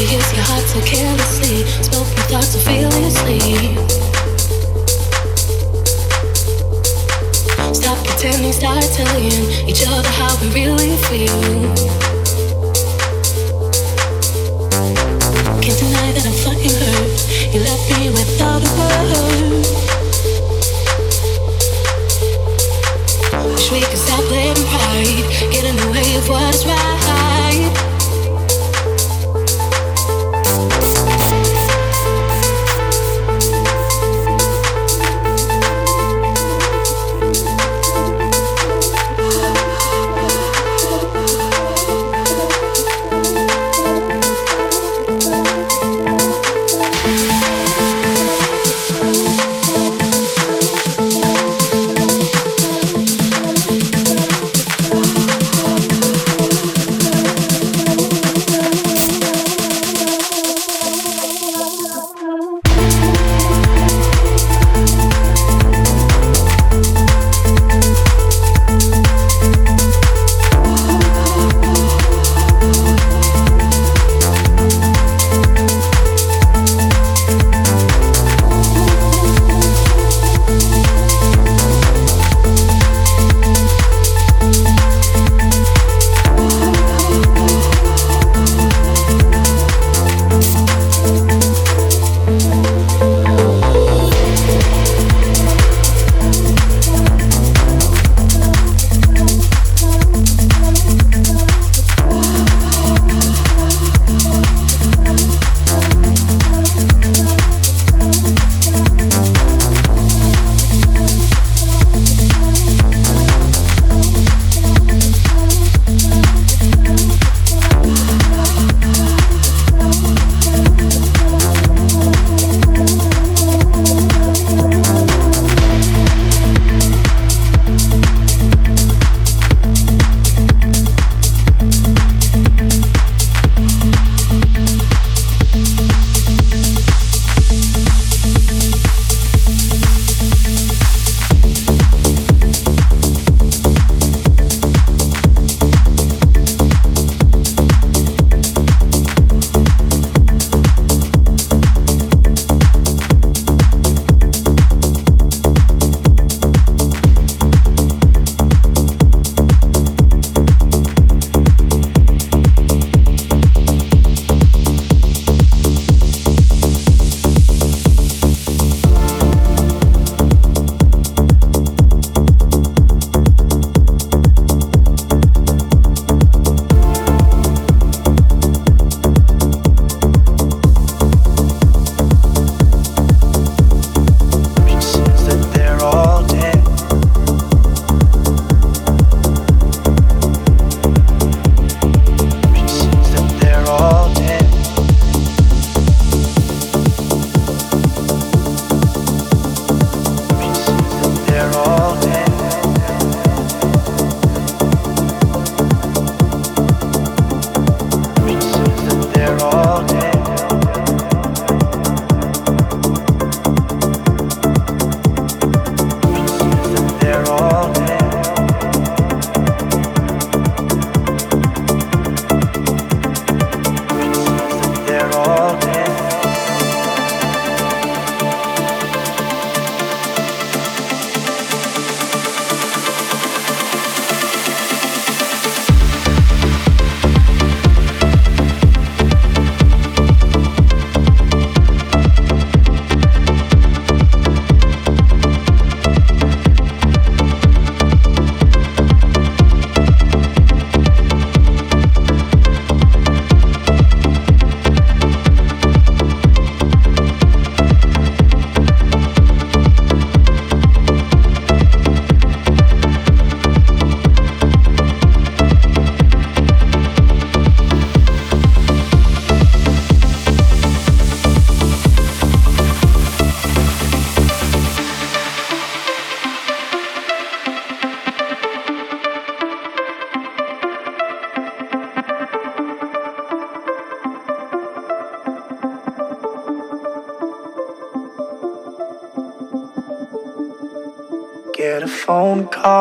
Your heart so carelessly, spoke your thoughts so fearlessly. Stop pretending, start telling each other how we really feel. Can't deny that I'm fucking hurt. You left me without a word. Wish we could stop letting pride get in the way of what's right.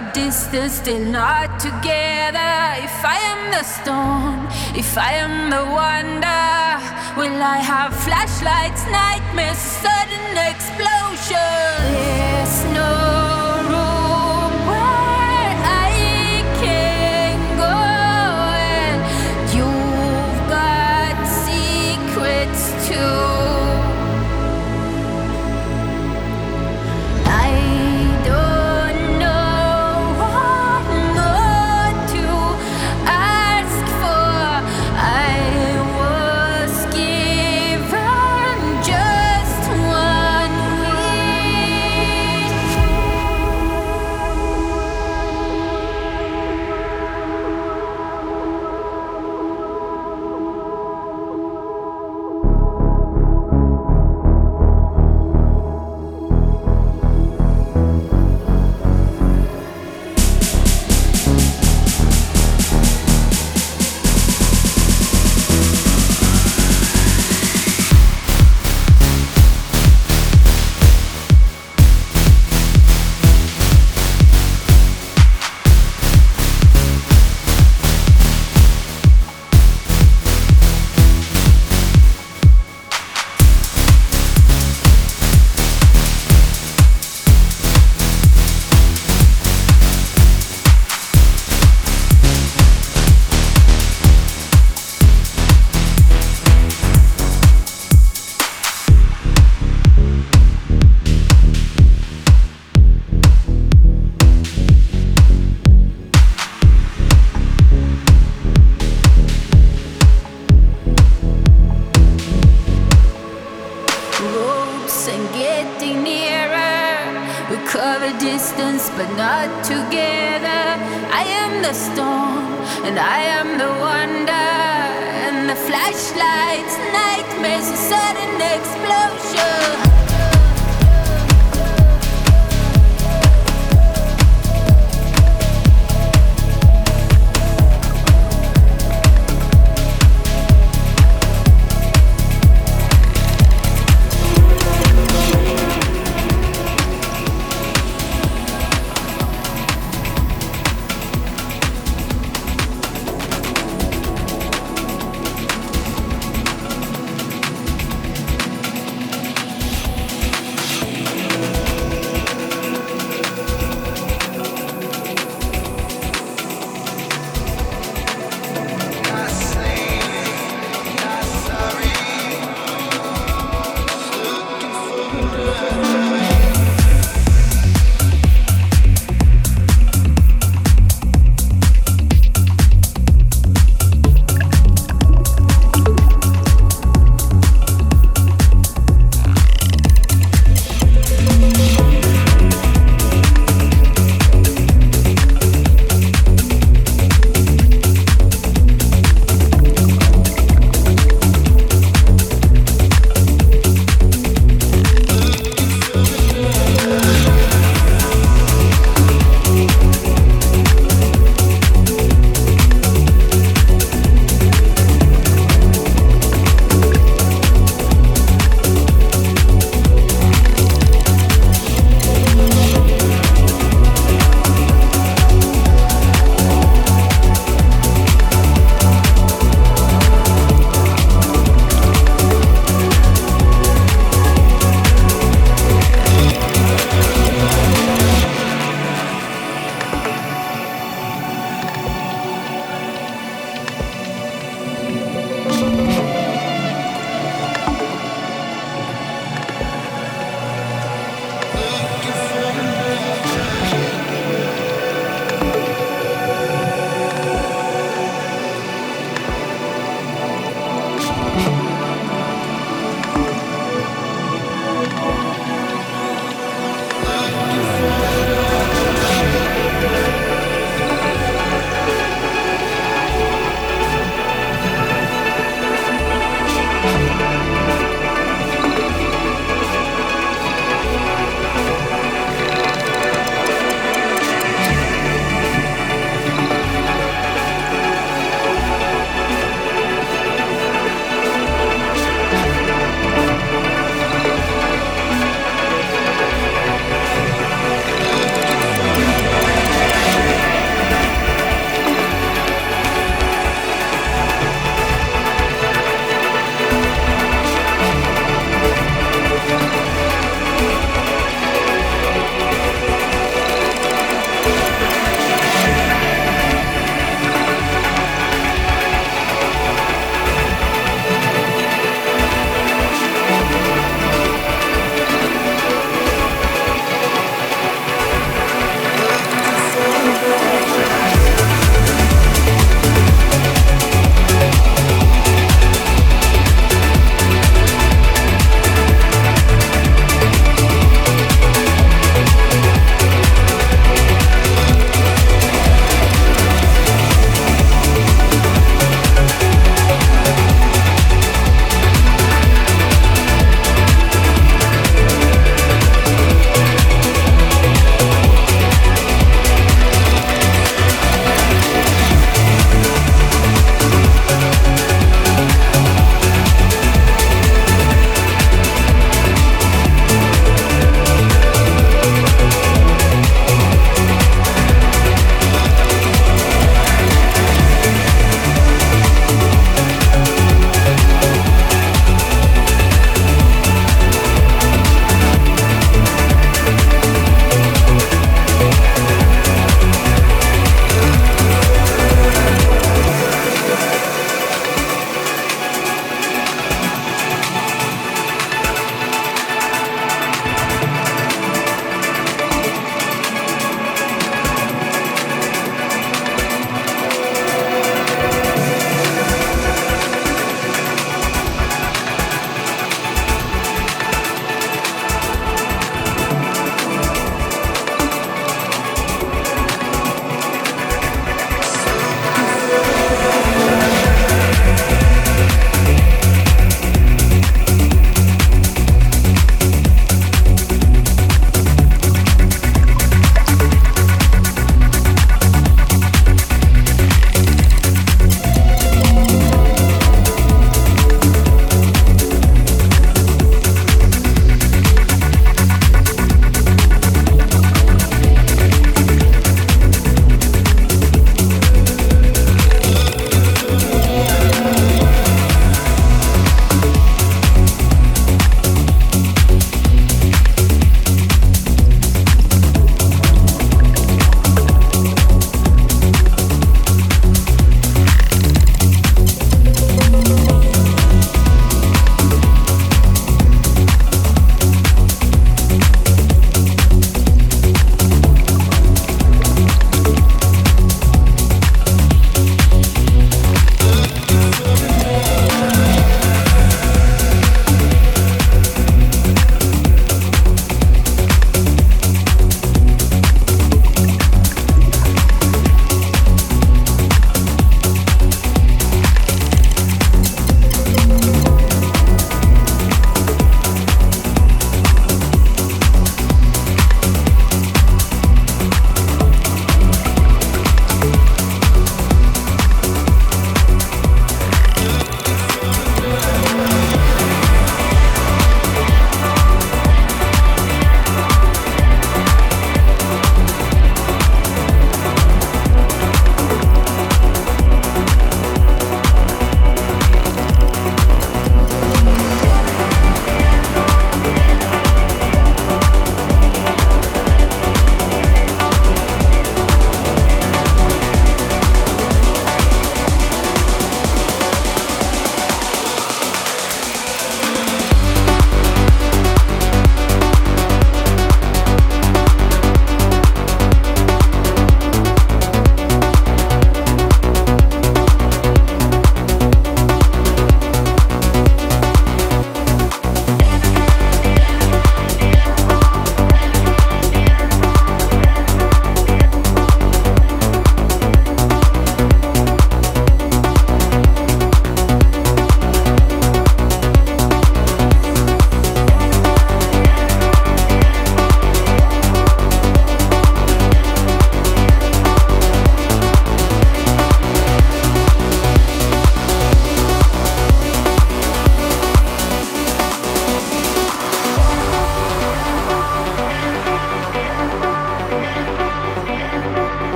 Cover distance, still not together. If I am the storm, if I am the wonder, will I have flashlights, nightmares, distance, but not together. I am the storm, and I am the wonder. And the flashlights, nightmares, a sudden explosion.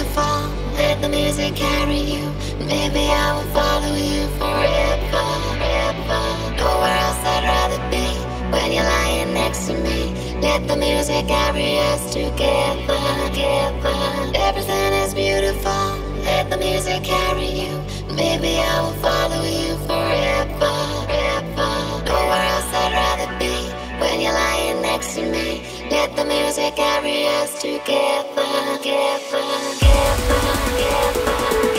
Let the music carry you. Maybe I will follow you forever, forever. Nowhere else I'd rather be when you're lying next to me. Let the music carry us together, together. Everything is beautiful. Let the music carry you. Maybe I will follow you forever. Next to me. Let the music carry us together, together, together, together.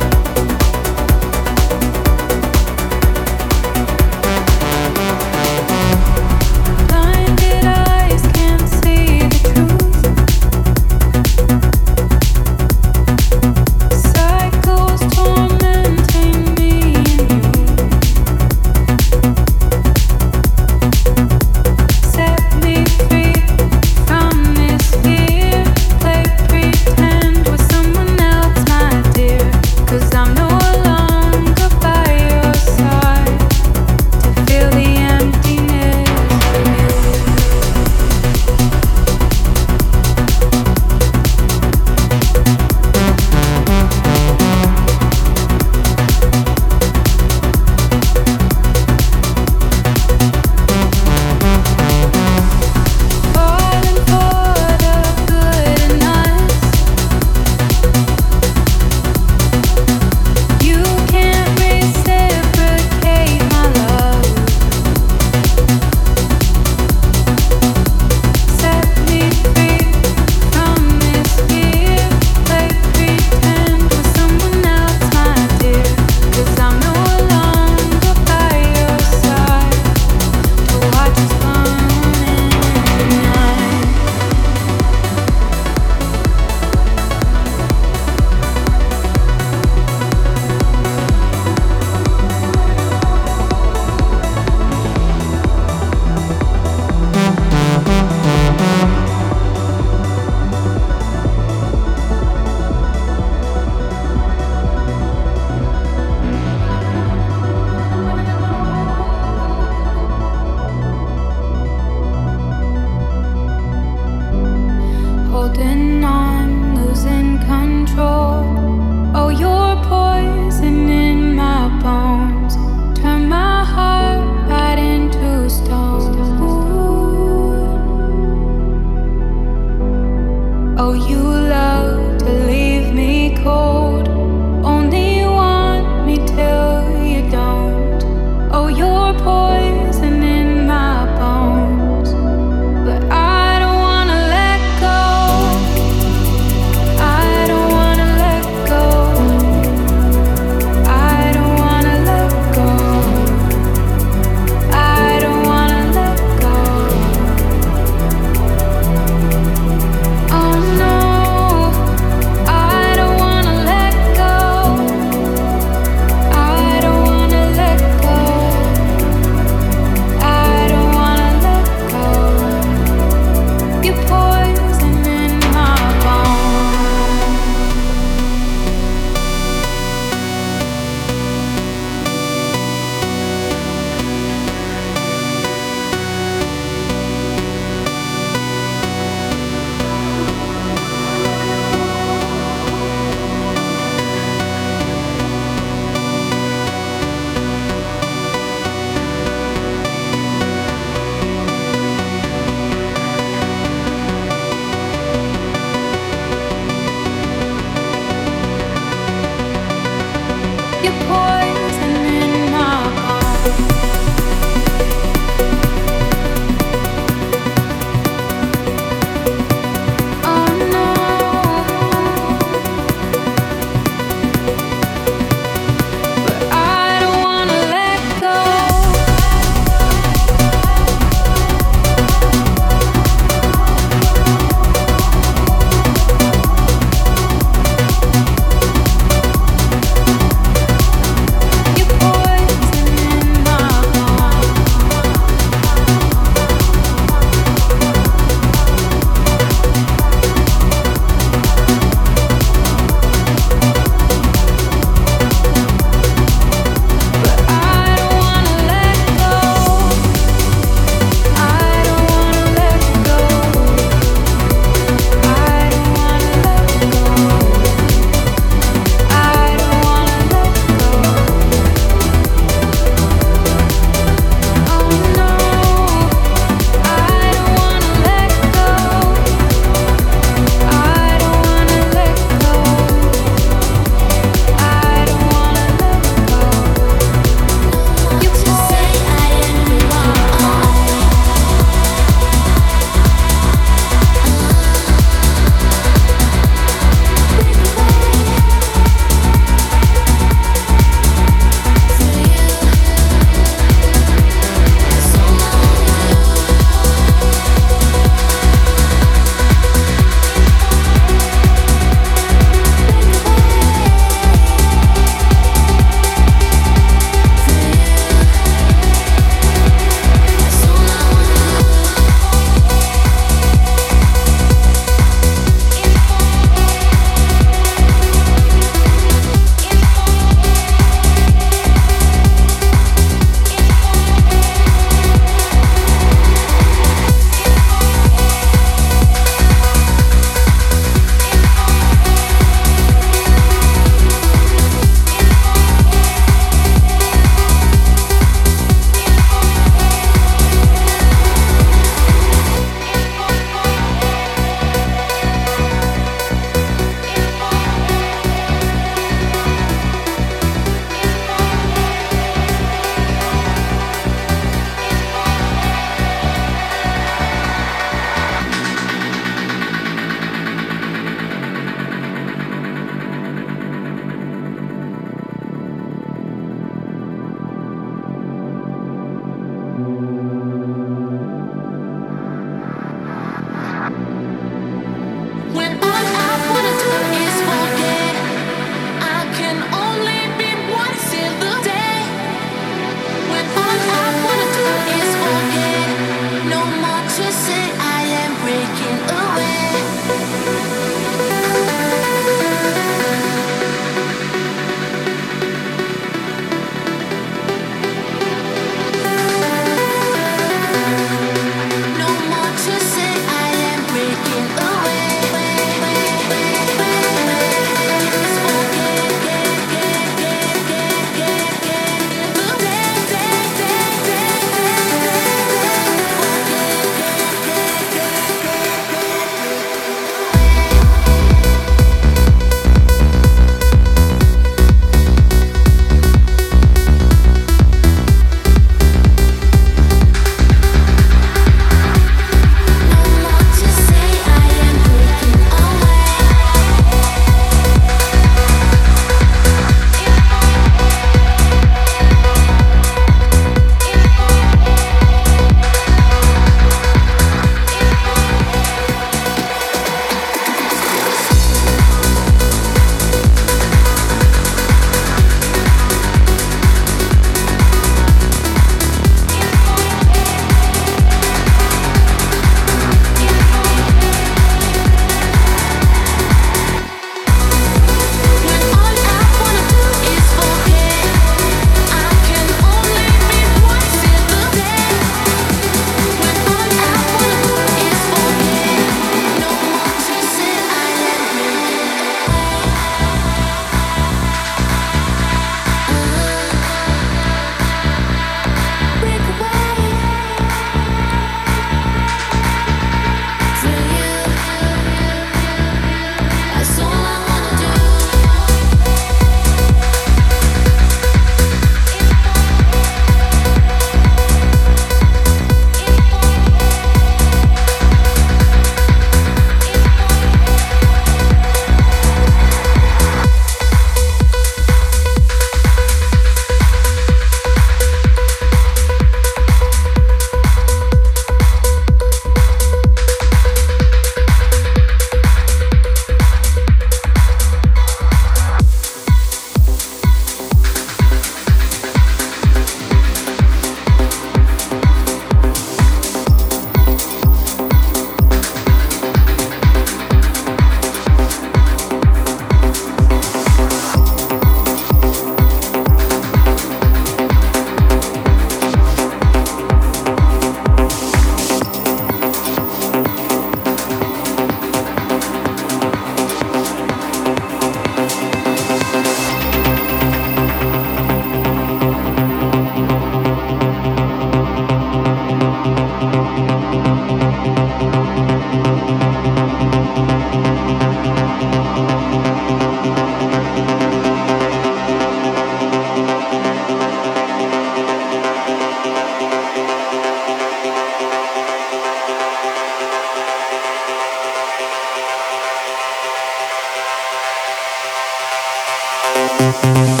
Thank